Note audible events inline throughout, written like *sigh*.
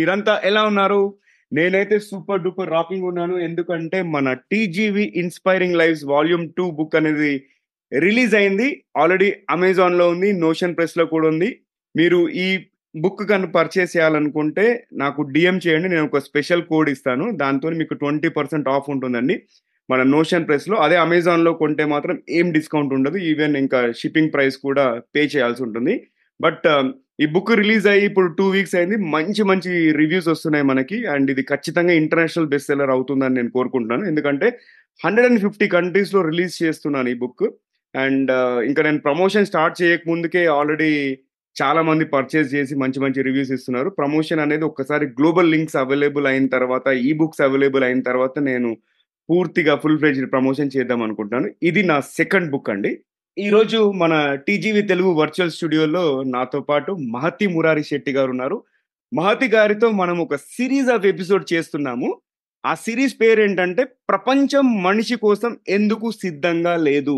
మీరంతా ఎలా ఉన్నారు? నేనైతే సూపర్ డూపర్ రాకింగ్ ఉన్నాను. ఎందుకంటే మన TGV inspiring lives volume two book అనేది రిలీజ్ అయింది. ఆల్రెడీ అమెజాన్లో ఉంది నోషన్ ప్రెస్లో కూడా ఉంది. మీరు ఈ బుక్ కను పర్చేస్ చేయాలనుకుంటే నాకు డిఎం చేయండి నేను ఒక స్పెషల్ కోడ్ ఇస్తాను. దాంతో మీకు ట్వంటీ పర్సెంట్ ఆఫ్ ఉంటుందండి. మన నోషన్ ప్రెస్లో అదే అమెజాన్లో కొంటే మాత్రం ఏం డిస్కౌంట్ ఉండదు. ఈవెన్ ఇంకా షిప్పింగ్ ప్రైస్ కూడా పే చేయాల్సి ఉంటుంది. బట్ ఈ బుక్ రిలీజ్ అయ్యి ఇప్పుడు టూ వీక్స్ అయింది. మంచి మంచి రివ్యూస్ వస్తున్నాయి మనకి. అండ్ ఇది ఖచ్చితంగా ఇంటర్నేషనల్ బెస్ట్ సెల్లర్ అవుతుందని నేను కోరుకుంటున్నాను. ఎందుకంటే హండ్రెడ్ అండ్ ఫిఫ్టీ కంట్రీస్లో రిలీజ్ చేస్తున్నాను ఈ బుక్ అండ్ uh, ఇంకా నేను ప్రమోషన్ స్టార్ట్ చేయక ముందుకే ఆల్రెడీ చాలా మంది పర్చేస్ చేసి మంచి మంచి రివ్యూస్ ఇస్తున్నారు. ప్రమోషన్ అనేది ఒక్కసారి గ్లోబల్ లింక్స్ అవైలబుల్ అయిన తర్వాత ఈ బుక్స్ అవైలబుల్ అయిన తర్వాత నేను పూర్తిగా ఫుల్ ఫ్లెజ్డ్ ప్రమోషన్ చేద్దాం అనుకుంటున్నాను. ఇది నా సెకండ్ బుక్ అండి. ఈరోజు మన టీజీవి తెలుగు వర్చువల్ స్టూడియోలో నాతో పాటు మహతి మురారి శెట్టి గారు ఉన్నారు. మహతి గారితో మనం ఒక సిరీస్ ఆఫ్ ఎపిసోడ్ చేస్తున్నాము. ఆ సిరీస్ పేరు ఏంటంటే ప్రపంచం మనిషి కోసం ఎందుకు సిద్ధంగా లేదు?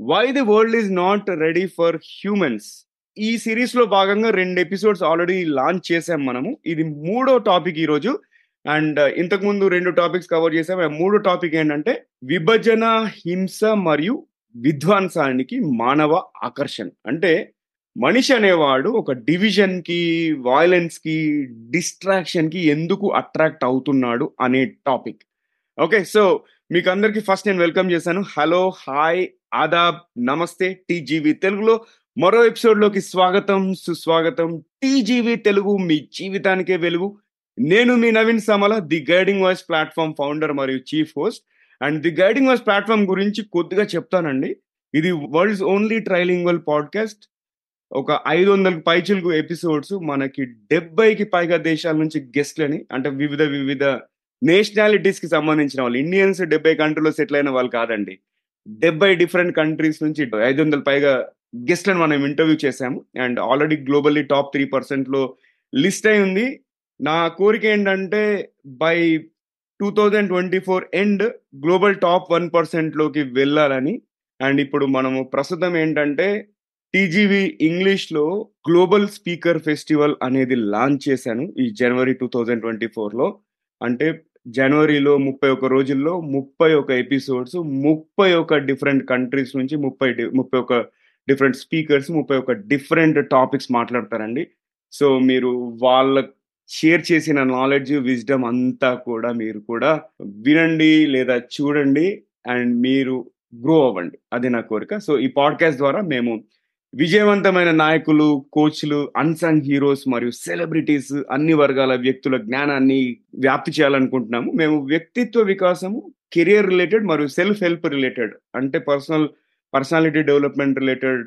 Why the world is not ready for humans ఈ సిరీస్లో భాగంగా రెండు ఎపిసోడ్స్ ఆల్రెడీ లాంచ్ చేసాం మనము. ఇది మూడో టాపిక్ ఈరోజు. అండ్ uh, ఇంతకుముందు రెండు టాపిక్స్ కవర్ చేసాం ఆ మూడో టాపిక్ ఏంటంటే విభజన హింస మరియు విధ్వంసానికి మానవ ఆకర్షణ. అంటే మనిషి అనేవాడు ఒక డివిజన్కి వయలెన్స్కి డిస్ట్రాక్షన్కి ఎందుకు అట్రాక్ట్ అవుతున్నాడు అనే టాపిక్. ఓకే సో మీకు అందరికీ ఫస్ట్ నేను వెల్కమ్ చేశాను. హలో హాయ్ ఆదాబ్ నమస్తే టీజీవి తెలుగులో మరో ఎపిసోడ్లోకి స్వాగతం సుస్వాగతం. టీజీవి తెలుగు మీ జీవితానికే వెలుగు. నేను మీ Naveen Samala the guiding voice platform founder మరియు chief host. And the guiding voice platform గురించి కొద్దిగా చెప్తానండి. ఇది వరల్డ్స్ ఓన్లీ ట్రైలింగ్వల్ పాడ్కాస్ట్ ఒక ఐదు వందలకు పైచులకు ఎపిసోడ్స్ మనకి డెబ్బైకి పైగా దేశాల నుంచి గెస్ట్లని అంటే వివిధ వివిధ నేషనాలిటీస్కి సంబంధించిన వాళ్ళు ఇండియన్స్ డెబ్బై కంట్రీలో సెటిల్ అయిన వాళ్ళు కాదండి. డెబ్బై డిఫరెంట్ కంట్రీస్ నుంచి ఐదు వందల పైగా గెస్ట్లను మనం ఇంటర్వ్యూ చేశాము. And already globally top three పర్సెంట్లో లిస్ట్ అయి ఉంది. నా కోరిక ఏంటంటే by two thousand twenty four end global top one పర్సెంట్లోకి వెళ్ళాలని. అండ్ ఇప్పుడు మనము ప్రస్తుతం ఏంటంటే టీజీవి ఇంగ్లీష్లో గ్లోబల్ స్పీకర్ ఫెస్టివల్ అనేది లాంచ్ చేశాను ఈ జనవరి టూ థౌజండ్ ట్వంటీ ఫోర్లో అంటే జనవరిలో ముప్పై ఒక రోజుల్లో ముప్పై ఒక ఎపిసోడ్స్ ముప్పై ఒక డిఫరెంట్ కంట్రీస్ నుంచి ముప్పై ముప్పై ఒక డిఫరెంట్ స్పీకర్స్ ముప్పై ఒక డిఫరెంట్ టాపిక్స్ మాట్లాడతారండి. సో మీరు వాళ్ళ షేర్ చేసిన నాలెడ్జ్ విజ్డమ్ అంతా కూడా మీరు కూడా వినండి లేదా చూడండి అండ్ మీరు గ్రో అవ్వండి. అది నా కోరిక. సో ఈ పాడ్కాస్ట్ ద్వారా మేము విజయవంతమైన నాయకులు కోచ్లు అన్సంగ్ హీరోస్ మరియు సెలబ్రిటీస్ అన్ని వర్గాల వ్యక్తుల జ్ఞానాన్ని వ్యాప్తి చేయాలనుకుంటున్నాము. మేము వ్యక్తిత్వ వికాసము కెరియర్ రిలేటెడ్ మరియు సెల్ఫ్ హెల్ప్ రిలేటెడ్ అంటే personal personality development related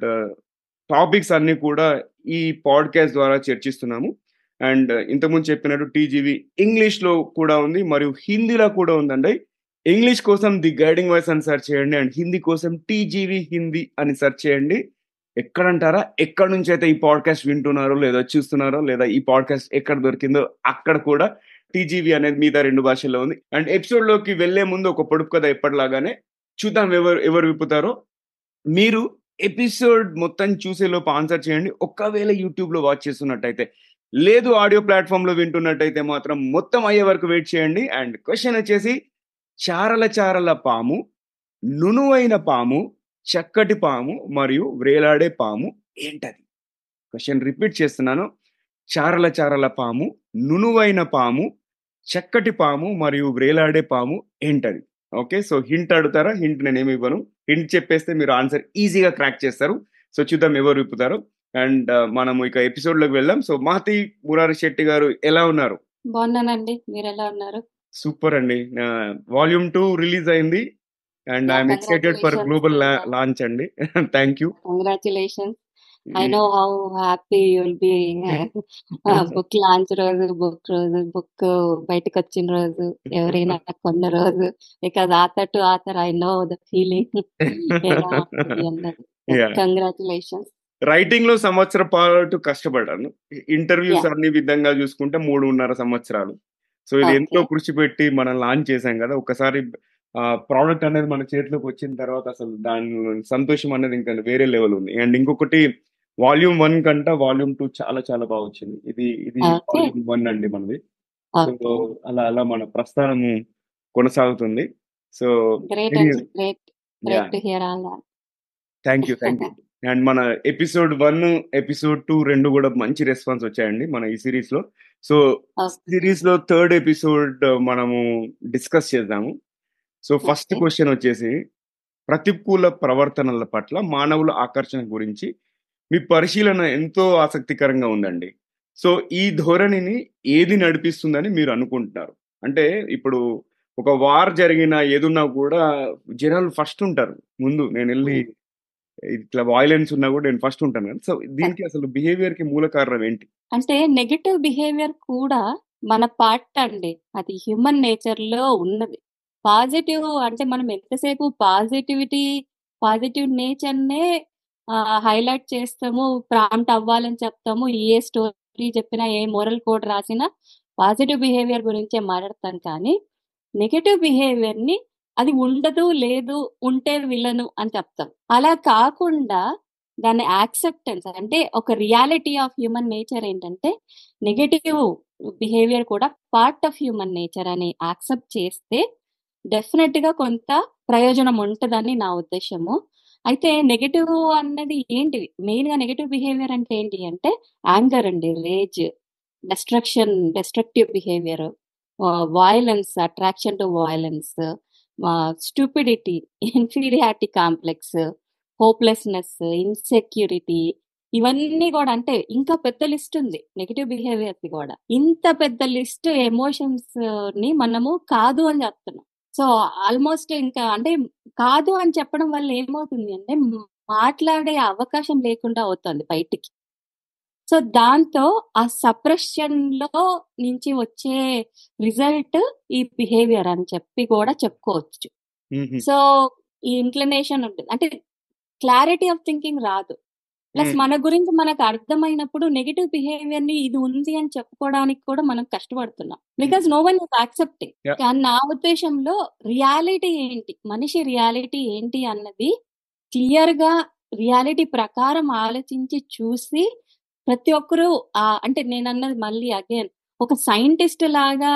topics అన్ని కూడా ఈ పాడ్కాస్ట్ ద్వారా చర్చిస్తున్నాము. అండ్ ఇంతకుముందు చెప్పినట్టు టీజీవి ఇంగ్లీష్లో కూడా ఉంది మరియు హిందీలో కూడా ఉందండి. ఇంగ్లీష్ కోసం ది గైడింగ్ వాయిస్ అని సెర్చ్ చేయండి అండ్ హిందీ కోసం టీజీవి హిందీ అని సెర్చ్ చేయండి. ఎక్కడంటారా? ఎక్కడ నుంచి అయితే ఈ పాడ్కాస్ట్ వింటున్నారో లేదా చూస్తున్నారో లేదా ఈ పాడ్కాస్ట్ ఎక్కడ దొరికిందో అక్కడ కూడా టీజీవి అనేది మిగతా రెండు భాషల్లో ఉంది. అండ్ ఎపిసోడ్లోకి వెళ్ళే ముందు ఒక పొడుపు కథ ఎప్పటిలాగానే చూద్దాం ఎవరు ఎవరు విప్పుతారో. మీరు ఎపిసోడ్ మొత్తం చూసేలోపు ఆన్సర్ చేయండి. ఒకవేళ యూట్యూబ్లో వాచ్ చేస్తున్నట్టయితే లేదు ఆడియో ప్లాట్ఫామ్లో వింటున్నట్టయితే మాత్రం మొత్తం అయ్యే వరకు వెయిట్ చేయండి. అండ్ క్వశ్చన్ వచ్చేసి చారల చారల పాము నునువైన పాము చక్కటి పాము మరియు వ్రేలాడే పాము ఏంటది? క్వశ్చన్ రిపీట్ చేస్తున్నాను. చారల చారల పాము నునువైన పాము చక్కటి పాము మరియు వ్రేలాడే పాము ఏంటది? ఓకే సో హింట్ అడుగుతారా? హింట్ నేను ఏమి ఇవ్వను. హింట్ చెప్పేస్తే మీరు ఆన్సర్ ఈజీగా క్రాక్ చేస్తారు. సో చూద్దాం ఎవరు విప్పుతారు. అండ్ మనము ఇక ఎపిసోడ్లోకి వెళ్దాం. సో మహతి మురారి శెట్టి గారు ఎలా ఉన్నారు? బాగున్నానండి. మీరు ఎలా ఉన్నారు? సూపర్ అండి. వాల్యూమ్ టూ రిలీజ్ అయింది. And I'm excited for global launch అండి. *laughs* Thank you. Congratulations. I know how happy you'll be. *laughs* Book launch రోజు బుక్ రోజు బుక్ బయటకు వచ్చిన రోజు ఎవరైనా *laughs* కొన్న రోజు. Because author to author I know the feeling. Congratulations. రైటింగ్లో సంవత్సర పాటు కష్టపడ్డాను. ఇంటర్వ్యూస్ అన్ని విధంగా చూసుకుంటే మూడున్నర సంవత్సరాలు. సో ఇది ఎంతో కృషి పెట్టి మనం లాంచ్ చేసాం కదా. ఒకసారి ప్రోడక్ట్ అనేది మన చేతిలోకి వచ్చిన తర్వాత అసలు దాని సంతోషం అనేది ఇంకా వేరే లెవెల్ ఉంది. అండ్ ఇంకొకటి వాల్యూమ్ వన్ కంట వాల్యూమ్ టూ చాలా చాలా బాగా వచ్చింది. ఇది ఇది వాల్యూమ్ వన్ అండి మనది. సో అలా అలా మన ప్రస్థానం కొనసాగుతుంది. So thank you thank you and మన ఎపిసోడ్ వన్ ఎపిసోడ్ టూ రెండు కూడా మంచి రెస్పాన్స్ వచ్చాయండి మన ఈ సిరీస్లో సో సిరీస్లో థర్డ్ ఎపిసోడ్ మనము డిస్కస్ చేద్దాము. సో ఫస్ట్ క్వశ్చన్ వచ్చేసి ప్రతికూల ప్రవర్తనల పట్ల మానవుల ఆకర్షణ గురించి మీ పరిశీలన ఎంతో ఆసక్తికరంగా ఉందండి. సో ఈ ధోరణిని ఏది నడిపిస్తుందని మీరు అనుకుంటున్నారు? అంటే ఇప్పుడు ఒక వార్ జరిగిన ఏదున్నా కూడా జనాలు ఫస్ట్ ఉంటారు. ముందు నేను వెళ్ళి. ఇట్లా వాయిలెన్స్ ఉన్నా కూడా నేను ఫస్ట్ ఉంటాను కదా. సో దీనికి అసలు బిహేవియర్కి మూల కారణం ఏంటి? అంటే నెగటివ్ బిహేవియర్ కూడా మన పార్ట్ అండి. అది హ్యూమన్ నేచర్లో ఉన్నది. పాజిటివ్ అంటే మనం ఎంతసేపు పాజిటివిటీ పాజిటివ్ నేచర్ నే హైలైట్ చేస్తాము ప్రాంప్ట్ అవ్వాలని చెప్తాము ఏ స్టోరీ చెప్పినా ఏ మోరల్ కోడ్ రాసినా పాజిటివ్ బిహేవియర్ గురించే మాట్లాడతాం. కానీ నెగటివ్ బిహేవియర్ని అది ఉండదు లేదు ఉంటే విలను అని చెప్తాం. అలా కాకుండా దాని యాక్సెప్టెన్స్ అంటే ఒక రియాలిటీ ఆఫ్ హ్యూమన్ నేచర్ ఏంటంటే నెగటివ్ బిహేవియర్ కూడా పార్ట్ ఆఫ్ హ్యూమన్ నేచర్ అని యాక్సెప్ట్ చేస్తే డెఫినెట్గా కొంత ప్రయోజనం ఉంటుందని నా ఉద్దేశము. అయితే నెగటివ్ అన్నది ఏంటి? మెయిన్గా నెగటివ్ బిహేవియర్ అంటే ఏంటి అంటే యాంగర్ అండి rage destruction destructive behaviour violence attraction to violence stupidity inferiority complex hopelessness insecurity ఇవన్నీ కూడా అంటే ఇంకా పెద్ద లిస్ట్ ఉంది. నెగిటివ్ బిహేవియర్ కూడా. ఇంత పెద్ద లిస్ట్ ఎమోషన్స్ని మనము కాదు అని చెప్తున్నాం. సో ఆల్మోస్ట్ ఇంకా అంటే కాదు అని చెప్పడం వల్ల ఏమవుతుంది అంటే మాట్లాడే అవకాశం లేకుండా అవుతుంది బయటికి. సో దాంతో ఆ సప్రెషన్లో నుంచి వచ్చే రిజల్ట్ ఈ బిహేవియర్ అని చెప్పి కూడా చెప్పుకోవచ్చు. సో ఈ ఇంక్లినేషన్ ఉంటుంది. అంటే క్లారిటీ ఆఫ్ థింకింగ్ రాదు. ప్లస్. మన గురించి మనకు అర్థమైనప్పుడు నెగిటివ్ బిహేవియర్ని ఇది ఉంది అని చెప్పుకోవడానికి కూడా మనం కష్టపడుతున్నాం. Because no one is accepting. కానీ నా ఉద్దేశంలో రియాలిటీ ఏంటి? మనిషి రియాలిటీ ఏంటి అన్నది క్లియర్గా రియాలిటీ ప్రకారం ఆలోచించి చూసి ప్రతి ఒక్కరూ అంటే నేను అన్నది మళ్ళీ అగైన్ ఒక సైంటిస్ట్ లాగా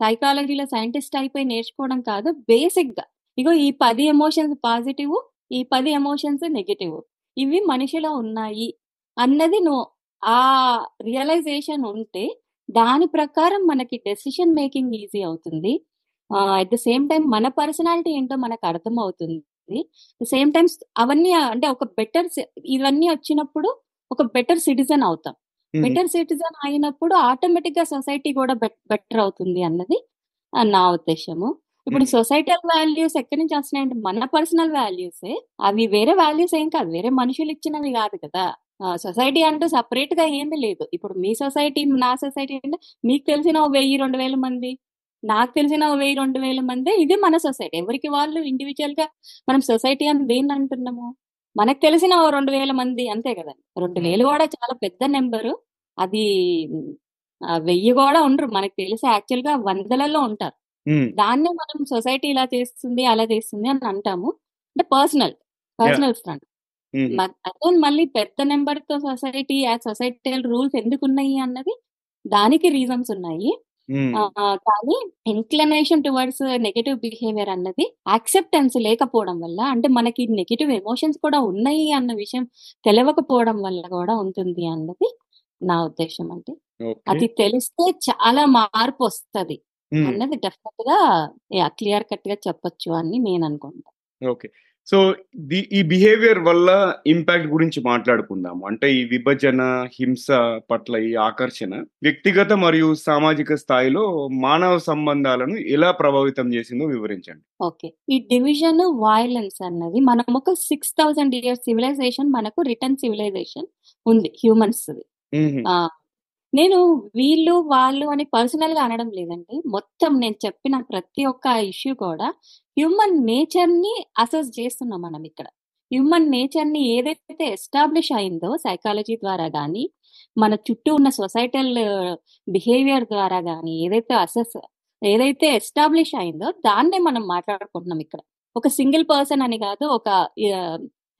సైకాలజీలో సైంటిస్ట్ అయిపోయి నేర్చుకోవడం కాదు బేసిక్గా ఇగో ఈ పది ఎమోషన్స్ పాజిటివ్ ఈ పది ఎమోషన్స్ నెగిటివ్. ఇవి మనిషిలో ఉన్నాయి అన్నది నువ్వు ఆ రియలైజేషన్ ఉంటే దాని ప్రకారం మనకి డెసిషన్ మేకింగ్ ఈజీ అవుతుంది. అట్ ద సేమ్ టైం మన పర్సనాలిటీ ఏంటో మనకు అర్థం అవుతుంది సేమ్ టైమ్స్ అవన్నీ అంటే ఒక బెటర్ ఇవన్నీ వచ్చినప్పుడు ఒక బెటర్ సిటిజన్ అవుతాం. బెటర్ సిటిజన్ అయినప్పుడు ఆటోమేటిక్గా సొసైటీ కూడా బెటర్ అవుతుంది అన్నది నా ఉద్దేశము. ఇప్పుడు. సొసైటల్ వాల్యూస్ ఎక్కడి నుంచి వస్తున్నాయంటే మన పర్సనల్ వాల్యూసే అవి వేరే వాల్యూస్ ఏం కాదు. వేరే మనుషులు ఇచ్చినవి కాదు కదా. సొసైటీ అంటూ సపరేట్గా ఏమీ లేదు. ఇప్పుడు మీ సొసైటీ నా సొసైటీ అంటే మీకు తెలిసిన ఓ వెయ్యి రెండు వేల మంది. నాకు తెలిసిన ఓ వెయ్యి రెండు వేల మంది. ఇది మన సొసైటీ ఎవరికి వాళ్ళు ఇండివిజువల్గా మనం సొసైటీ అని దేన్ని అంటున్నాము? మనకు తెలిసిన ఓ రెండు వేల మంది అంతే కదండి రెండు వేలు కూడా చాలా పెద్ద నెంబరు. అది వెయ్యి కూడా ఉండరు. మనకు తెలిసి యాక్చువల్గా వందలలో ఉంటారు. దాన్నే మనం సొసైటీ ఇలా చేస్తుంది అలా చేస్తుంది అని అంటాము. అంటే పర్సనల్ పర్సనల్ ఫ్రంట్. అదే మళ్ళీ పెద్ద నెంబర్తో సొసైటీ ఆ సొసైటల్ రూల్స్ ఎందుకు ఉన్నాయి అన్నది దానికి రీజన్స్ ఉన్నాయి. కానీ ఇన్క్లనేషన్ టువర్డ్స్ నెగటివ్ బిహేవియర్ అన్నది యాక్సెప్టెన్స్ లేకపోవడం వల్ల అంటే మనకి నెగటివ్ ఎమోషన్స్ కూడా ఉన్నాయి అన్న విషయం తెలియకపోవడం వల్ల కూడా ఉంటుంది అన్నది నా ఉద్దేశం అంటే అది తెలిస్తే చాలా మార్పు వస్తది. అన్నది డెఫినెట్గా క్లియర్ కట్గా చెప్పొచ్చు అని నేను అనుకుంటా. ఓకే. సో ది- ఈ బిహేవియర్ వల్ల ఇంపాక్ట్ గురించి మాట్లాడుకుందాము. అంటే ఈ విభజన హింస పట్ల ఈ ఆకర్షణ వ్యక్తిగత మరియు సామాజిక స్థాయిలో మానవ సంబంధాలను ఎలా ప్రభావితం చేసిందో వివరించండి. ఓకే. ఈ డివిజన్ వైలెన్స్ అన్నది మనం ఒక సిక్స్ థౌసండ్ ఇయర్స్ సివిలైజేషన్ మనకు రిటర్న్ సివిలైజేషన్ ఉంది హ్యూమన్స్ నేను వీళ్ళు వాళ్ళు అని పర్సనల్గా అనడం లేదండి. మొత్తం నేను చెప్పిన ప్రతి ఒక్క ఇష్యూ కూడా హ్యూమన్ నేచర్ని అసెస్ చేస్తున్నాం మనం ఇక్కడ. హ్యూమన్ నేచర్ని ఏదైతే ఎస్టాబ్లిష్ అయిందో సైకాలజీ ద్వారా కానీ మన చుట్టూ ఉన్న సొసైటల్ బిహేవియర్ ద్వారా కానీ ఏదైతే అసెస్ ఏదైతే ఎస్టాబ్లిష్ అయిందో దాన్నే మనం మాట్లాడుకుంటున్నాం ఇక్కడ. ఒక సింగిల్ పర్సన్ అని కాదు ఒక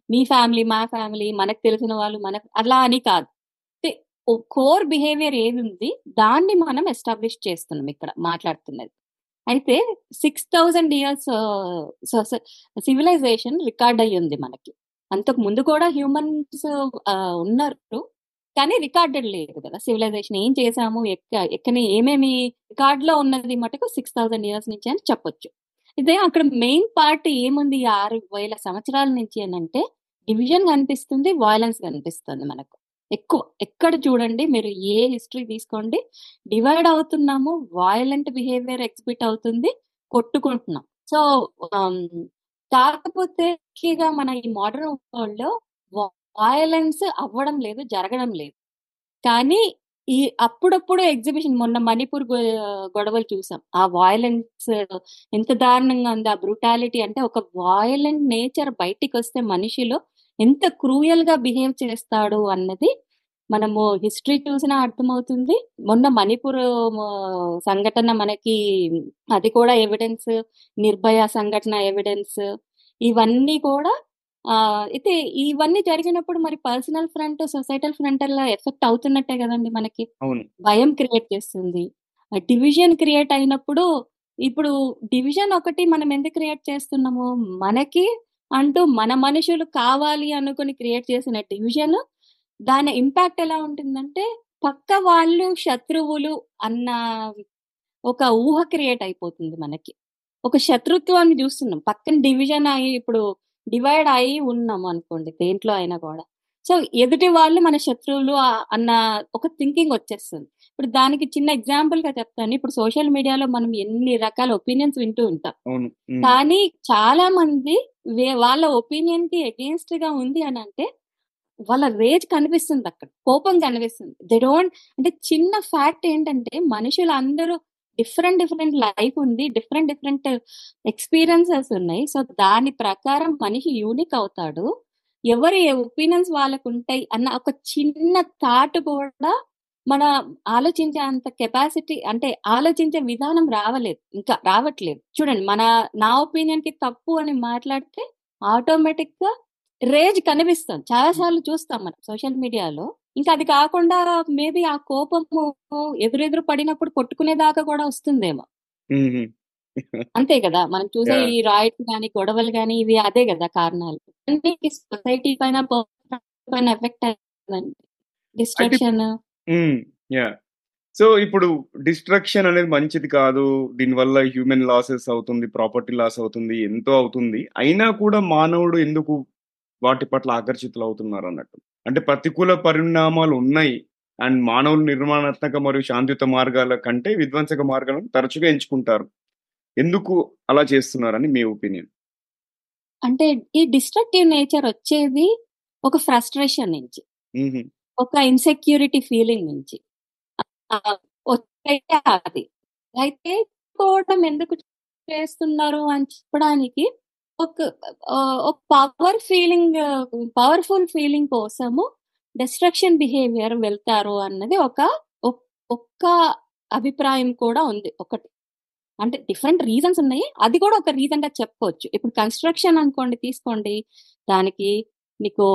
మీ ఫ్యామిలీ మా ఫ్యామిలీ మనకు తెలిసిన వాళ్ళు మనకు అలా అని కాదు. కోర్ బిహేవియర్ ఏది ఉంది దాన్ని మనం ఎస్టాబ్లిష్ చేస్తున్నాం ఇక్కడ మాట్లాడుతున్నది. అయితే six thousand years civilisation record అయ్యి ఉంది మనకి. అంతకు ముందు కూడా హ్యూమన్స్ ఉన్నారు కానీ రికార్డెడ్ లేదు కదా. సివిలైజేషన్ ఏం చేసాము ఎక్క ఎక్కని ఏమేమి రికార్డ్లో ఉన్నది మటుకు సిక్స్ థౌజండ్ ఇయర్స్ నుంచి అని చెప్పొచ్చు. ఇదే అక్కడ మెయిన్ పార్ట్ ఏముంది? ఆరు వేల సంవత్సరాల నుంచి అని అంటే డివిజన్ కనిపిస్తుంది వైలెన్స్ కనిపిస్తుంది మనకు. ఎక్కువ ఎక్కడ చూడండి మీరు ఏ హిస్టరీ తీసుకోండి డివైడ్ అవుతున్నాము వయలెంట్ బిహేవియర్ ఎగ్జిబిట్ అవుతుంది కొట్టుకుంటున్నాం. సో కాకపోతే ముఖ్యంగా మన ఈ మోడర్న్ వరల్డ్లో వయలెన్స్ అవ్వడం లేదు జరగడం లేదు. కానీ ఈ అప్పుడప్పుడు ఎగ్జిబిషన్ మొన్న మణిపూర్ గొడవలు చూసాం. ఆ వయలెన్స్ ఎంత దారుణంగా ఉంది ఆ బ్రూటాలిటీ అంటే ఒక వయలెంట్ నేచర్ బయటికి వస్తే మనిషిలో ఎంత క్రూయల్గా బిహేవ్ చేస్తాడు అన్నది మనము హిస్టరీ చూసినా అర్థమవుతుంది. మొన్న మణిపూర్ సంఘటన మనకి అది కూడా ఎవిడెన్స్ నిర్భయ సంఘటన ఎవిడెన్స్ ఇవన్నీ కూడా అయితే ఇవన్నీ జరిగినప్పుడు మరి పర్సనల్ ఫ్రంట్ సొసైటల్ ఫ్రంట్ అలా ఎఫెక్ట్ అవుతున్నట్టే కదండి మనకి. భయం క్రియేట్ చేస్తుంది. డివిజన్ క్రియేట్ అయినప్పుడు ఇప్పుడు డివిజన్ ఒకటి మనం ఎందుకు క్రియేట్ చేస్తున్నాము? మనకి అంటూ మన మనుషులు కావాలి అనుకుని క్రియేట్ చేసిన డివిజన్ దాని ఇంపాక్ట్ ఎలా ఉంటుందంటే పక్క వాళ్ళు శత్రువులు అన్న ఒక ఊహ క్రియేట్ అయిపోతుంది మనకి. ఒక శత్రుత్వాన్ని చూస్తున్నాం. పక్కన డివిజన్ అయ్యి ఇప్పుడు డివైడ్ అయి ఉన్నాం అనుకోండి దేంట్లో అయినా కూడా. సో ఎదుటి వాళ్ళు మన శత్రువులు అన్న ఒక థింకింగ్ వచ్చేస్తుంది. ఇప్పుడు దానికి చిన్న ఎగ్జాంపుల్గా చెప్తాను. ఇప్పుడు సోషల్ మీడియాలో మనం ఎన్ని రకాల ఒపీనియన్స్ వింటూ ఉంటాం. కానీ చాలా మంది వాళ్ళ ఒపీనియన్కి అగేన్స్ట్గా ఉంది అని అంటే వాళ్ళ రేజ్ కనిపిస్తుంది అక్కడ. కోపం కనిపిస్తుంది. దే డోంట్ అంటే చిన్న ఫ్యాక్ట్ ఏంటంటే మనుషులు అందరూ డిఫరెంట్ డిఫరెంట్ లైఫ్ ఉంది. డిఫరెంట్ డిఫరెంట్ ఎక్స్పీరియన్సెస్ ఉన్నాయి. సో దాని ప్రకారం మనిషి యూనిక్ అవుతాడు. ఎవరి ఒపీనియన్స్ వాళ్ళకు ఉంటాయి అన్న ఒక చిన్న థాట్ కూడా మన ఆలోచించే అంత కెపాసిటీ అంటే ఆలోచించే విధానం రావలేదు. ఇంకా రావట్లేదు. చూడండి మన నా ఒపీనియన్కి తప్పు అని మాట్లాడితే ఆటోమేటిక్గా రేజ్ కనిపిస్తుంది చాలా సార్లు చూస్తాం మనం సోషల్ మీడియాలో. ఇంకా అది కాకుండా మేబీ ఆ కోపము ఎదురెదురు పడినప్పుడు కొట్టుకునేదాకా కూడా వస్తుందేమో. అంతే కదా? మనం చూసే ఈ రాయిట్స్ గాని గొడవలు గాని ఇవి అదే కదా కారణాలు. సొసైటీ పైన పైన ఎఫెక్ట్ అయ్యిందండి డిస్ట్రక్షన్. యా. సో ఇప్పుడు డిస్ట్రక్షన్ అనేది మంచిది కాదు. దీనివల్ల హ్యూమన్ లాసెస్ అవుతుంది ప్రాపర్టీ లాస్ అవుతుంది ఎంతో అవుతుంది. అయినా కూడా మానవుడు ఎందుకు వాటి పట్ల ఆకర్షితులు అవుతున్నారు అన్నట్టు. అంటే ప్రతికూల పరిణామాలు ఉన్నాయి. అండ్ మానవులు నిర్మాణాత్మక మరియు శాంతియుత మార్గాల కంటే విధ్వంసక మార్గాలను తరచుగా ఎంచుకుంటారు. ఎందుకు అలా చేస్తున్నారని మీ ఒపీనియన్? అంటే ఈ డిస్ట్రక్టివ్ నేచర్ వచ్చేది ఒక ఫ్రస్ట్రేషన్ నుంచి ఒక ఇన్సెక్యూరిటీ ఫీలింగ్ నుంచి. అయితే అది. అయితే ఎందుకు చేస్తున్నారు అని చెప్పడానికి ఒక ఒక పవర్ ఫీలింగ్ పవర్ఫుల్ ఫీలింగ్ కోసము డిస్ట్రక్షన్ బిహేవియర్ వెళ్తారు అన్నది ఒక ఒక్క అభిప్రాయం కూడా ఉంది. ఒకటి. అంటే డిఫరెంట్ రీజన్స్ ఉన్నాయి. అది కూడా ఒక రీజన్గా చెప్పుకోవచ్చు ఇప్పుడు కన్స్ట్రక్షన్ అనుకోండి తీసుకోండి. దానికి నీకు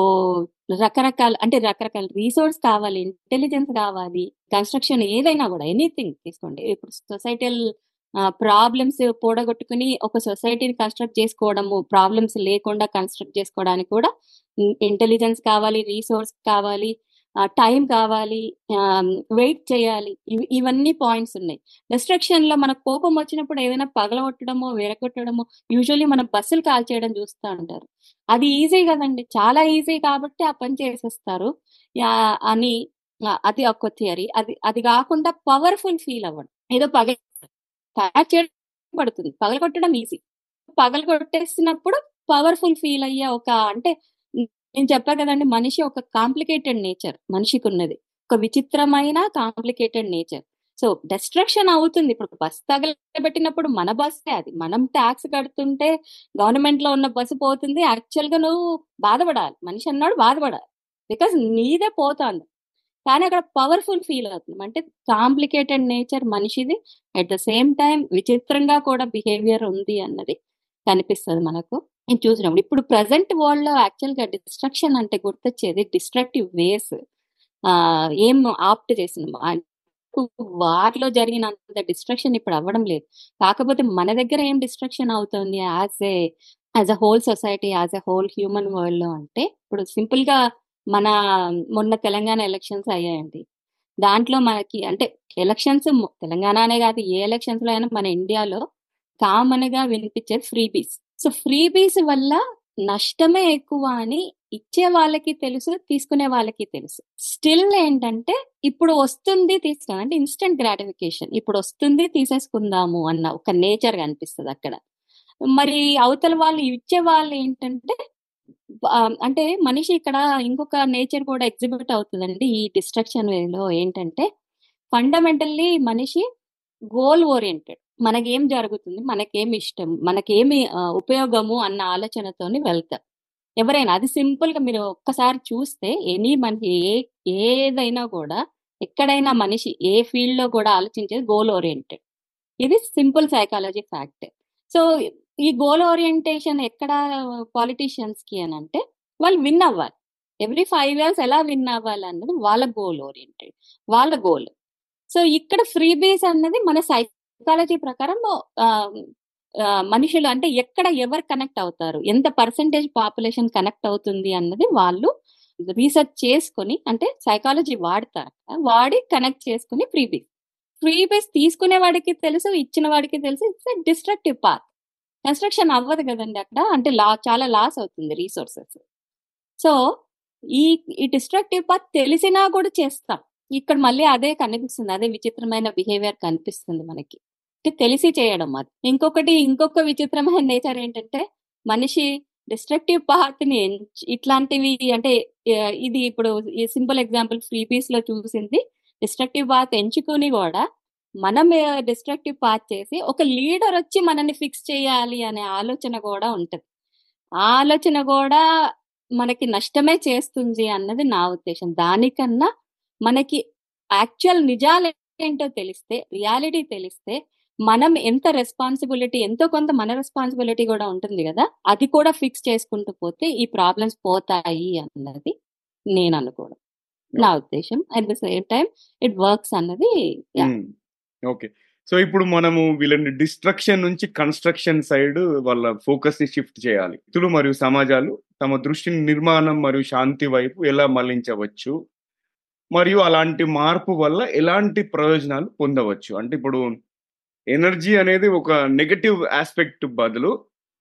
రకరకాల అంటే రకరకాల రీసోర్స్ కావాలి ఇంటెలిజెన్స్ కావాలి. కన్స్ట్రక్షన్ ఏదైనా కూడా ఎనీథింగ్ తీసుకోండి. ఇప్పుడు సొసైటల్ ప్రాబ్లమ్స్ పూడగొట్టుకుని ఒక సొసైటీని కన్స్ట్రక్ట్ చేసుకోవడము ప్రాబ్లమ్స్ లేకుండా కన్స్ట్రక్ట్ చేసుకోవడానికి కూడా ఇంటెలిజెన్స్ కావాలి రీసోర్స్ కావాలి టైం కావాలి వెయిట్ చేయాలి. ఇవన్నీ పాయింట్స్ ఉన్నాయి. డిస్ట్రక్షన్లో మనకు కోపం వచ్చినప్పుడు ఏదైనా పగలగొట్టడమో విరగొట్టడమో యూజువల్లీ మన బస్సులు కాల్ చేయడం చూస్తూ ఉంటారు. అది ఈజీ కదండి. చాలా ఈజీ కాబట్టి ఆ పని చేసేస్తారు. అని అది ఒక థియరీ అది అది కాకుండా పవర్ఫుల్ ఫీల్ అవ్వడం. ఏదో పగ తయారు చేయడం పడుతుంది. పగలగొట్టడం ఈజీ పగలగొట్టేసినప్పుడు పవర్ఫుల్ ఫీల్ అయ్యే ఒక అంటే నేను చెప్పా కదండి మనిషి ఒక కాంప్లికేటెడ్ నేచర్ మనిషికి ఉన్నది ఒక విచిత్రమైన కాంప్లికేటెడ్ నేచర్ సో డిస్ట్రక్షన్ అవుతుంది. ఇప్పుడు బస్ తగలబెట్టినప్పుడు మన బస్సే అది. మనం ట్యాక్స్ కడుతుంటే గవర్నమెంట్లో ఉన్న బస్సు పోతుంది. యాక్చువల్గా నువ్వు బాధపడాలి. మనిషి అన్నాడు బాధపడాలి. బికాస్ నీదే పోతుంది. కానీ అక్కడ పవర్ఫుల్ ఫీల్ అవుతుంది అంటే కాంప్లికేటెడ్ నేచర్ మనిషిది. అట్ ద సేమ్ టైం విచిత్రంగా కూడా బిహేవియర్ ఉంది అన్నది కనిపిస్తుంది మనకు. నేను చూసినప్పుడు ఇప్పుడు ప్రజెంట్ వరల్డ్లో యాక్చువల్గా డిస్ట్రక్షన్ అంటే గుర్తొచ్చేది డిస్ట్రక్టివ్ వేస్. ఆ ఏం ఆప్ట్ చేసిన వారిలో జరిగినంత డిస్ట్రక్షన్ ఇప్పుడు అవ్వడం లేదు. కాకపోతే మన దగ్గర ఏం డిస్ట్రక్షన్ అవుతుంది as a as a whole society as a whole human వరల్డ్లో అంటే ఇప్పుడు సింపుల్గా మన మొన్న తెలంగాణ ఎలక్షన్స్ అయ్యాయండి. దాంట్లో మనకి అంటే ఎలక్షన్స్ తెలంగాణ అనే కాదు ఏ ఎలక్షన్స్లో అయినా మన ఇండియాలో కామన్గా వినిపించేది ఫ్రీబీస్ సో ఫ్రీబీస్ వల్ల నష్టమే ఎక్కువ అని ఇచ్చే వాళ్ళకి తెలుసు తీసుకునే వాళ్ళకి తెలుసు. స్టిల్ ఏంటంటే ఇప్పుడు వస్తుంది తీసుకున్నా అంటే ఇన్స్టెంట్ గ్రాటిఫికేషన్ ఇప్పుడు వస్తుంది తీసేసుకుందాము అన్న ఒక నేచర్ కనిపిస్తుంది అక్కడ. మరి అవతల వాళ్ళు ఇచ్చే వాళ్ళు ఏంటంటే అంటే మనిషి ఇక్కడ ఇంకొక నేచర్ కూడా ఎగ్జిబిట్ అవుతుందండి ఈ డిస్ట్రక్షన్ వేలో ఏంటంటే ఫండమెంటల్లీ మనిషి గోల్ ఓరియంటెడ్. మనకేం జరుగుతుంది మనకేమి ఇష్టం మనకేమి ఉపయోగము అన్న ఆలోచనతోని వెళ్తాం. ఎవరైనా అది సింపుల్గా మీరు ఒక్కసారి చూస్తే ఎనీ మనిషి ఏ ఏదైనా కూడా ఎక్కడైనా మనిషి ఏ ఫీల్డ్లో కూడా ఆలోచించేది గోల్ ఓరియంటెడ్. ఇది సింపుల్ సైకాలజీ ఫ్యాక్ట్. సో ఈ గోల్ ఓరియంటేషన్ ఎక్కడ పాలిటీషియన్స్కి అని అంటే వాళ్ళు విన్ అవ్వాలి. ఎవ్రీ ఫైవ్ ఇయర్స్ ఎలా విన్ అవ్వాలి అన్నది వాళ్ళ గోల్ ఓరియంటెడ్ వాళ్ళ గోల్. సో ఇక్కడ ఫ్రీ బేస్ అన్నది మన సైకాలజీ ప్రకారం ఆ, మనుషులు అంటే ఎక్కడ ఎవరు కనెక్ట్ అవుతారు ఎంత పర్సంటేజ్ పాపులేషన్ కనెక్ట్ అవుతుంది అన్నది వాళ్ళు రీసెర్చ్ చేసుకొని అంటే సైకాలజీ వాడతారు. వాడి కనెక్ట్ చేసుకుని ఫ్రీ బేస్. ఫ్రీ బేస్ తీసుకునే వాడికి తెలుసు ఇచ్చిన వాడికి తెలుసు ఇట్స్ డిస్ట్రక్టివ్ పాత్. కన్స్ట్రక్షన్ అవ్వదు కదండి అక్కడ. అంటే లా చాలా లాస్ అవుతుంది రీసోర్సెస్. సో ఈ ఈ డిస్ట్రక్టివ్ పాత్ తెలిసినా కూడా చేస్తాం. ఇక్కడ మళ్ళీ అదే కనిపిస్తుంది. అదే విచిత్రమైన బిహేవియర్ కనిపిస్తుంది మనకి. అంటే తెలిసి చేయడం అది. ఇంకొకటి ఇంకొక విచిత్రమైన నేచర్ ఏంటంటే మనిషి డిస్ట్రక్టివ్ పార్ట్ని ఇట్లాంటివి అంటే ఇది ఇప్పుడు ఈ సింపుల్ ఎగ్జాంపుల్ ఫ్రీబీస్లో చూసింది. డిస్ట్రక్టివ్ పాత్ ఎంచుకొని కూడా మనం డిస్ట్రక్టివ్ పాత్ చేసి ఒక లీడర్ వచ్చి మనల్ని ఫిక్స్ చేయాలి అనే ఆలోచన కూడా ఉంటది. ఆ ఆలోచన కూడా మనకి నష్టమే చేస్తుంది అన్నది నా ఉద్దేశం. దానికన్నా మనకి యాక్చువల్ నిజాలు ఏంటో తెలిస్తే రియాలిటీ తెలిస్తే మనం ఎంత రెస్పాన్సిబిలిటీ ఎంతో కొంత మన రెస్పాన్సిబిలిటీ కూడా ఉంటుంది కదా అది కూడా ఫిక్స్ చేసుకుంటూ పోతే ఈ ప్రాబ్లమ్స్ పోతాయి అన్నది నేను అనుకోవడం. నా ఉద్దేశం. At the same time it works అన్నది. ఓకే. సో ఇప్పుడు మనము వీళ్ళని డిస్ట్రక్షన్ నుంచి కన్స్ట్రక్షన్ సైడ్ వాళ్ళ ఫోకస్ని షిఫ్ట్ చేయాలి. వ్యక్తులు మరియు సమాజాలు తమ దృష్టిని నిర్మాణం మరియు శాంతి వైపు ఎలా మళ్ళించవచ్చు మరియు అలాంటి మార్పు వల్ల ఎలాంటి ప్రయోజనాలు పొందవచ్చు? అంటే ఇప్పుడు ఎనర్జీ అనేది ఒక నెగటివ్ ఆస్పెక్ట్ బదులు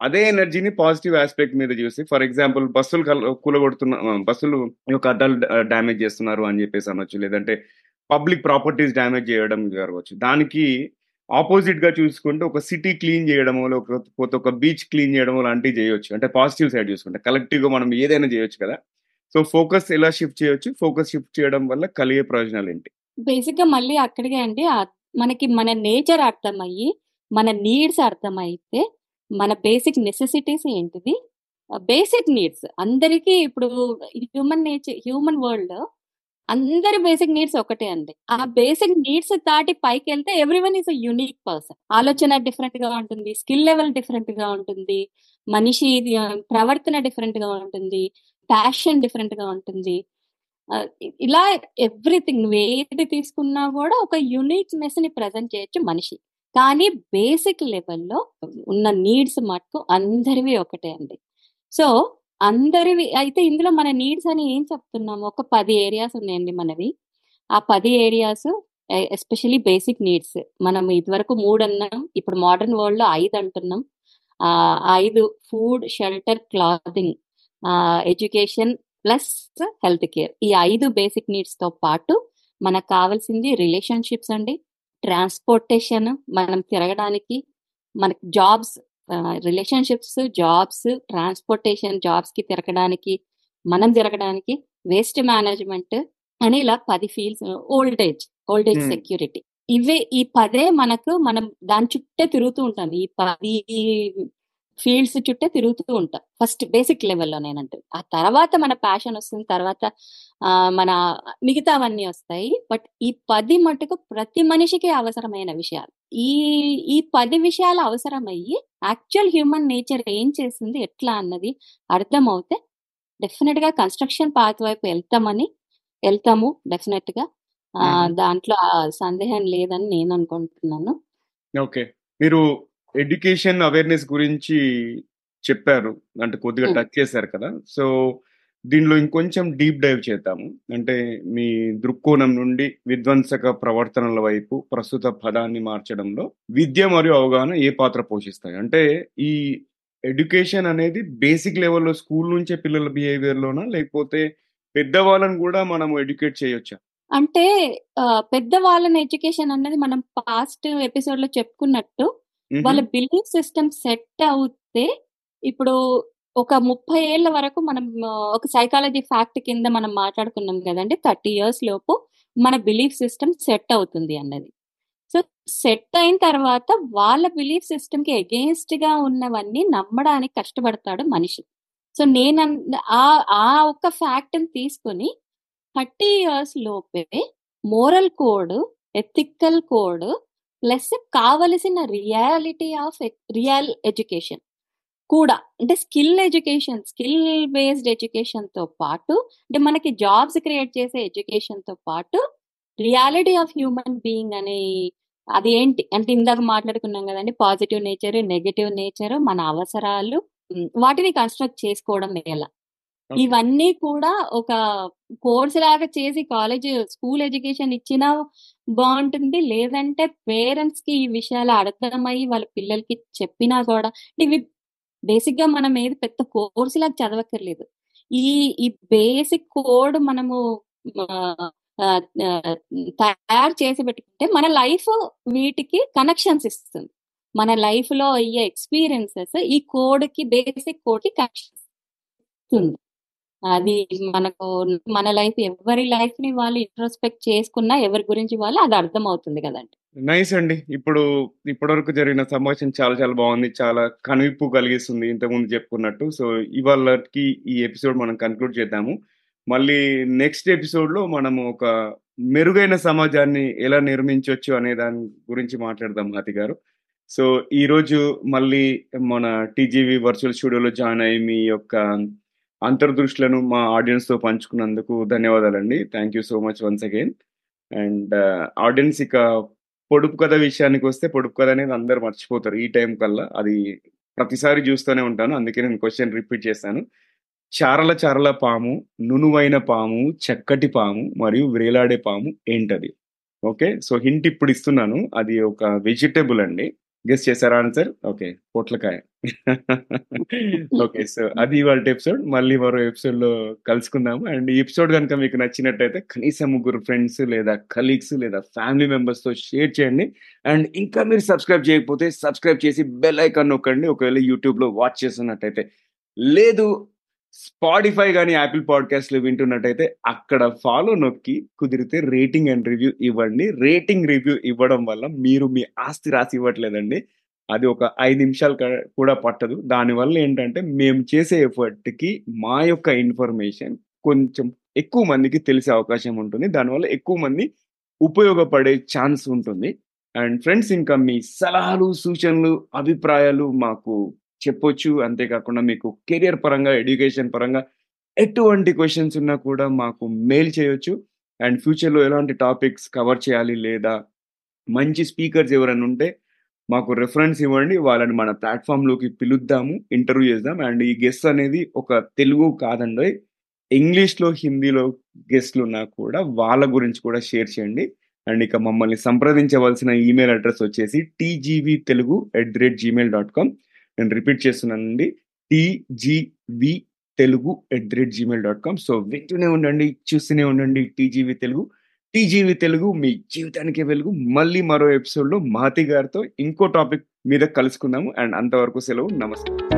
అదే ఎనర్జీని పాజిటివ్ ఆస్పెక్ట్ మీద చూసి ఫర్ ఎగ్జాంపుల్ బస్సులు కూలగొడుతున్న బస్సులు యొక్క అద్దాలు డ్యామేజ్ చేస్తున్నారు అని చెప్పేసి అనొచ్చు. లేదంటే పబ్లిక్ ప్రాపర్టీస్ డ్యామేజ్ చేయడం జరగవచ్చు. దానికి ఆపోజిట్గా చూసుకుంటే ఒక సిటీ క్లీన్ చేయడమో లేకపోతే ఒక బీచ్ క్లీన్ చేయడమో లాంటివి చేయొచ్చు అంటే పాజిటివ్ సైడ్ చూసుకుంటే కలెక్టివ్గా మనం ఏదైనా చేయొచ్చు కదా. సో ఫోకస్ ఎలా షిఫ్ట్ చేయొచ్చు? ఫోకస్ షిఫ్ట్ చేయడం వల్ల కలిగే ప్రయోజనాలు ఏంటి? బేసిక్గా మళ్ళీ అక్కడికే అండి. మనకి మన నేచర్ అర్థమయ్యి మన నీడ్స్ అర్థమైతే మన బేసిక్ నెసెసిటీస్ ఏంటిది? Basic needs. అందరికీ ఇప్పుడు హ్యూమన్ నేచర్ హ్యూమన్ వరల్డ్ అందరి బేసిక్ నీడ్స్ ఒకటే అండి. ఆ బేసిక్ నీడ్స్ దాటి పైకి వెళ్తే every one is unique person. ఆలోచన డిఫరెంట్గా ఉంటుంది స్కిల్ లెవెల్ డిఫరెంట్గా ఉంటుంది మనిషి ప్రవర్తన డిఫరెంట్గా ఉంటుంది ప్యాషన్ డిఫరెంట్గా ఉంటుంది ఇలా ఎవ్రీథింగ్ నువ్వు ఏది తీసుకున్నా కూడా ఒక యూనిక్నెస్ని ప్రజెంట్ చేయొచ్చు మనిషి. కానీ బేసిక్ లెవెల్లో ఉన్న నీడ్స్ మటుకు అందరివి ఒకటే అండి. సో అందరివి అయితే ఇందులో మన నీడ్స్ అని ఏం చెప్తున్నాము? ఒక పది ఏరియాస్ ఉన్నాయండి మనవి. ఆ పది ఏరియాస్ ఎస్పెషలీ బేసిక్ నీడ్స్ మనం ఇదివరకు మూడు అన్నాం ఇప్పుడు మోడర్న్ వరల్డ్లో ఐదు అంటున్నాం. ఆ ఐదు food shelter clothing education plus health care ఈ ఐదు బేసిక్ నీడ్స్తో పాటు మనకు కావాల్సింది రిలేషన్షిప్స్ అండి. ట్రాన్స్పోర్టేషన్ మనం తిరగడానికి మనకి జాబ్స్ రిలేషన్షిప్స్ జాబ్స్ ట్రాన్స్పోర్టేషన్ జాబ్స్కి తిరగడానికి మనం తిరగడానికి వేస్ట్ మేనేజ్మెంట్ అని ఇలా పది fields old age old age. Security ఇవే ఈ పదే మనకు మనం దాని చుట్టే తిరుగుతూ ఉంటాం. ఈ పది ఫీల్డ్స్ చుట్టే తిరుగుతూ ఉంటాం. ఫస్ట్ బేసిక్ లెవెల్లో నేనంటే. ఆ తర్వాత మన ప్యాషన్ వస్తుంది తర్వాత ఆ, మన మిగతావన్నీ వస్తాయి. బట్ ఈ పది మటుకు ప్రతి మనిషికి అవసరమైన విషయాలు. ఈ ఈ 10 విషయాలు అవసరమయ్యి యాక్చువల్ హ్యూమన్ నేచర్ ఏం చేస్తుంది, ఎట్లా అన్నది అర్థమవుతే డెఫినిట్‌గా కన్‌స్ట్రక్షన్ పాత్ వైపు ఎళ్తామని ఎళ్తాము డెఫినిట్‌గా. ఆహ్, హుహు. దాంట్లో సందేహం లేదని నేను అనుకుంటున్నాను. ఓకే. మీరు ఎడ్యుకేషన్ అవేర్‌నెస్ గురించి చెప్పారు. అంటే కొద్దిగా. టచ్ చేశారు కదా! సో, దీనిలో ఇంకొంచెం డీప్ డైవ్ చేద్దాము. అంటే మీ దృక్కోణం నుండి విధ్వంసక ప్రవర్తనల వైపు ప్రస్తుత పదాన్ని మార్చడంలో విద్య మరియు అవగాహన ఏ పాత్ర పోషిస్తాయి? అంటే ఈ ఎడ్యుకేషన్ అనేది బేసిక్ లెవెల్‌లో స్కూల్ నుంచే పిల్లల బిహేవియర్‌లోనా? లేకపోతే పెద్దవాళ్ళని గూడా మనం ఎడ్యుకేట్ చేయొచ్చా? అంటే ఆహ్, పెద్దవాళ్ళని ఎడ్యుకేషన్ అన్నది మనం పాస్ట్ ఎపిసోడ్‌లో చెప్పుకున్నట్టు వాళ్ళ. బిలీఫ్ సిస్టమ్ సెట్ అవుతే ఇప్పుడు ఒక 30 ఏళ్ళ వరకు మనం ఒక సైకాలజీ ఫ్యాక్ట్ కింద మనం మాట్లాడుకున్నాం కదండి థర్టీ ఇయర్స్ లోపు మన బిలీఫ్ సిస్టమ్ సెట్ అవుతుంది అన్నది. సో, సెట్ అయిన తర్వాత వాళ్ళ బిలీఫ్ సిస్టమ్కి అగేన్స్ట్గా ఉన్నవన్నీ నమ్మడానికి కష్టపడతాడు మనిషి. సో, నేను ఆ ఆ ఒక్క ఫ్యాక్ట్ తీసుకొని 30 ఇయర్స్ లోపే moral code, ethical code plus కావలసిన రియాలిటీ ఆఫ్ రియల్ ఎడ్యుకేషన్ కూడా అంటే స్కిల్ ఎడ్యుకేషన్, స్కిల్ బేస్డ్ ఎడ్యుకేషన్‌తో పాటు అంటే మనకి జాబ్స్ క్రియేట్ చేసే ఎడ్యుకేషన్‌తో పాటు రియాలిటీ ఆఫ్ హ్యూమన్ బీయింగ్ అనే అదేంటి అంటే ఇందాక మాట్లాడుకున్నాం గదండీ! పాజిటివ్ నేచర్, నెగెటివ్ నేచర్, మన అవసరాలు. వాటిని కన్‌స్ట్రక్ట్ చేసుకోవడం ఎలా? ఇవన్నీ కూడా ఒక కోర్స్ లాగా చేసి కాలేజ్, స్కూల్ ఎడ్యుకేషన్ ఇచ్చినా బావుంటుంది. లేదంటే పేరెంట్స్‌కి ఈ విషయాలు అర్థమయ్యి వాళ్ళ పిల్లలకి చెప్పినా గూడా ఇవి బేసిక్గా మనం ఏది పెద్ద కోర్స్ లాగా చదవక్కర్లేదు. ఈ ఈ బేసిక్ కోడ్ మనము తయారు చేసి పెట్టుకుంటే మన లైఫ్ వీటికి కనెక్షన్స్ ఇస్తుంది. మన లైఫ్లో అయ్యే ఎక్స్‌పీరియన్సెస్ ఈ కోడ్కి బేసిక్ కోడ్‌కి కనెక్షన్స్ ఇస్తుంది. అది మనకు మన లైఫ్ ఎవరి లైఫ్ని వాళ్ళు ఇంట్రోస్పెక్ట్ చేసుకున్నా ఎవరి గురించి వాళ్ళు అది అర్థం అవుతుంది కదండి నైస్ అండి. ఇప్పుడు ఇప్పటివరకు జరిగిన సంభాషణ చాలా చాలా బాగుంది చాలా కనువిప్పు కలిగిస్తుంది ఇంతకుముందు చెప్పుకున్నట్టు. సో, ఇవాళకి ఈ ఎపిసోడ్ మనం కన్క్లూడ్ చేద్దాము. మళ్ళీ నెక్స్ట్ ఎపిసోడ్లో మనము ఒక మెరుగైన సమాజాన్ని ఎలా నిర్మించొచ్చు అనే దాని గురించి మాట్లాడదాం హాతి గారు. సో, ఈరోజు మళ్ళీ మన టీజీవీ వర్చువల్ స్టూడియోలో జాయిన్ అయ్యి మీ యొక్క అంతర్దృష్టులను మా ఆడియన్స్‌తో పంచుకున్నందుకు ధన్యవాదాలండి. Thank you so much once again. And audience ఇక పొడుపు కథ విషయానికి వస్తే పొడుపు కథ అనేది అందరూ మర్చిపోతారు ఈ టైం కల్లా. అది ప్రతిసారి చూస్తూనే ఉంటాను. అందుకే నేను క్వశ్చన్ రిపీట్ చేశాను. చారల చారల పాము, నునువైన పాము, చక్కటి పాము మరియు వ్రేలాడే పాము ఏంటది? ఓకే. సో, హింట్ ఇప్పుడు ఇస్తున్నాను. అది ఒక వెజిటబుల్ అండి. గెస్ చేసారా ఆన్సర్? ఓకే. పొట్లకాయ. *laughs* ఓకే. సో, అది ఇవాల్టి ఎపిసోడ్. మళ్ళీ మరో ఎపిసోడ్‌లో కలుసుకుందాము. అండ్ ఈ ఎపిసోడ్ గనుక మీకు నచ్చినట్టయితే కనీసం ముగ్గురు ఫ్రెండ్స్ లేదా కలీగ్స్ లేదా ఫ్యామిలీ మెంబర్స్‌తో షేర్ చేయండి. అండ్ ఇంకా మీరు సబ్స్క్రైబ్ చేయకపోతే సబ్స్క్రైబ్ చేసి బెల్ ఐకాన్ నొక్కండి. ఒకవేళ యూట్యూబ్‌లో వాచ్ చేస్తున్నట్టయితే. లేదు స్పాటిఫై కానీ యాపిల్ పాడ్‌కాస్ట్‌లో వింటున్నట్టయితే అక్కడ ఫాలో నొక్కి కుదిరితే రేటింగ్ అండ్ రివ్యూ ఇవ్వండి. రేటింగ్, రివ్యూ ఇవ్వడం వల్ల మీరు మీ ఆస్తి రాసి ఇవ్వట్లేదండి. అది ఒక ఐదు నిమిషాలు కూడా పట్టదు. దానివల్ల ఏంటంటే మేము చేసే ఎఫర్ట్‌కి మా యొక్క ఇన్ఫర్మేషన్ కొంచెం ఎక్కువ మందికి తెలిసే అవకాశం ఉంటుంది. దానివల్ల ఎక్కువ మంది ఉపయోగపడే ఛాన్స్ ఉంటుంది. అండ్ ఫ్రెండ్స్ ఇంకా మీ సలహాలు, సూచనలు, అభిప్రాయాలు మాకు చెప్పొచ్చు. అంతేకాకుండా మీకు కెరియర్ పరంగా, ఎడ్యుకేషన్ పరంగా ఎటువంటి క్వశ్చన్స్ ఉన్నా కూడా మాకు మెయిల్ చేయొచ్చు. అండ్ ఫ్యూచర్‌లో ఎలాంటి టాపిక్స్ కవర్ చేయాలి లేదా మంచి స్పీకర్స్ ఎవరైనా ఉంటే మాకు రెఫరెన్స్ ఇవ్వండి. వాళ్ళని మన ప్లాట్ఫామ్లోకి పిలుద్దాము. ఇంటర్వ్యూ చేద్దాం. అండ్ ఈ గెస్ట్ అనేది ఒక తెలుగు కాదండి ఇంగ్లీష్‌లో, హిందీలో గెస్ట్లు ఉన్నా కూడా వాళ్ళ గురించి కూడా షేర్ చేయండి. అండ్ ఇక మమ్మల్ని సంప్రదించవలసిన ఈమెయిల్ అడ్రస్ వచ్చేసి TGV Telugu at the rate Gmail dot com నేను రిపీట్ చేస్తున్నానండి. కామ్ సో, వింటూనే ఉండండి. చూస్తూనే ఉండండి టీజీవి తెలుగు. టీజీవి తెలుగు మీ జీవితానికే వెలుగు. మళ్ళీ మరో ఎపిసోడ్‌లో మహతి గారితో ఇంకో టాపిక్ మీద కలుసుకుందాము. అండ్ అంతవరకు సెలవు. నమస్కారం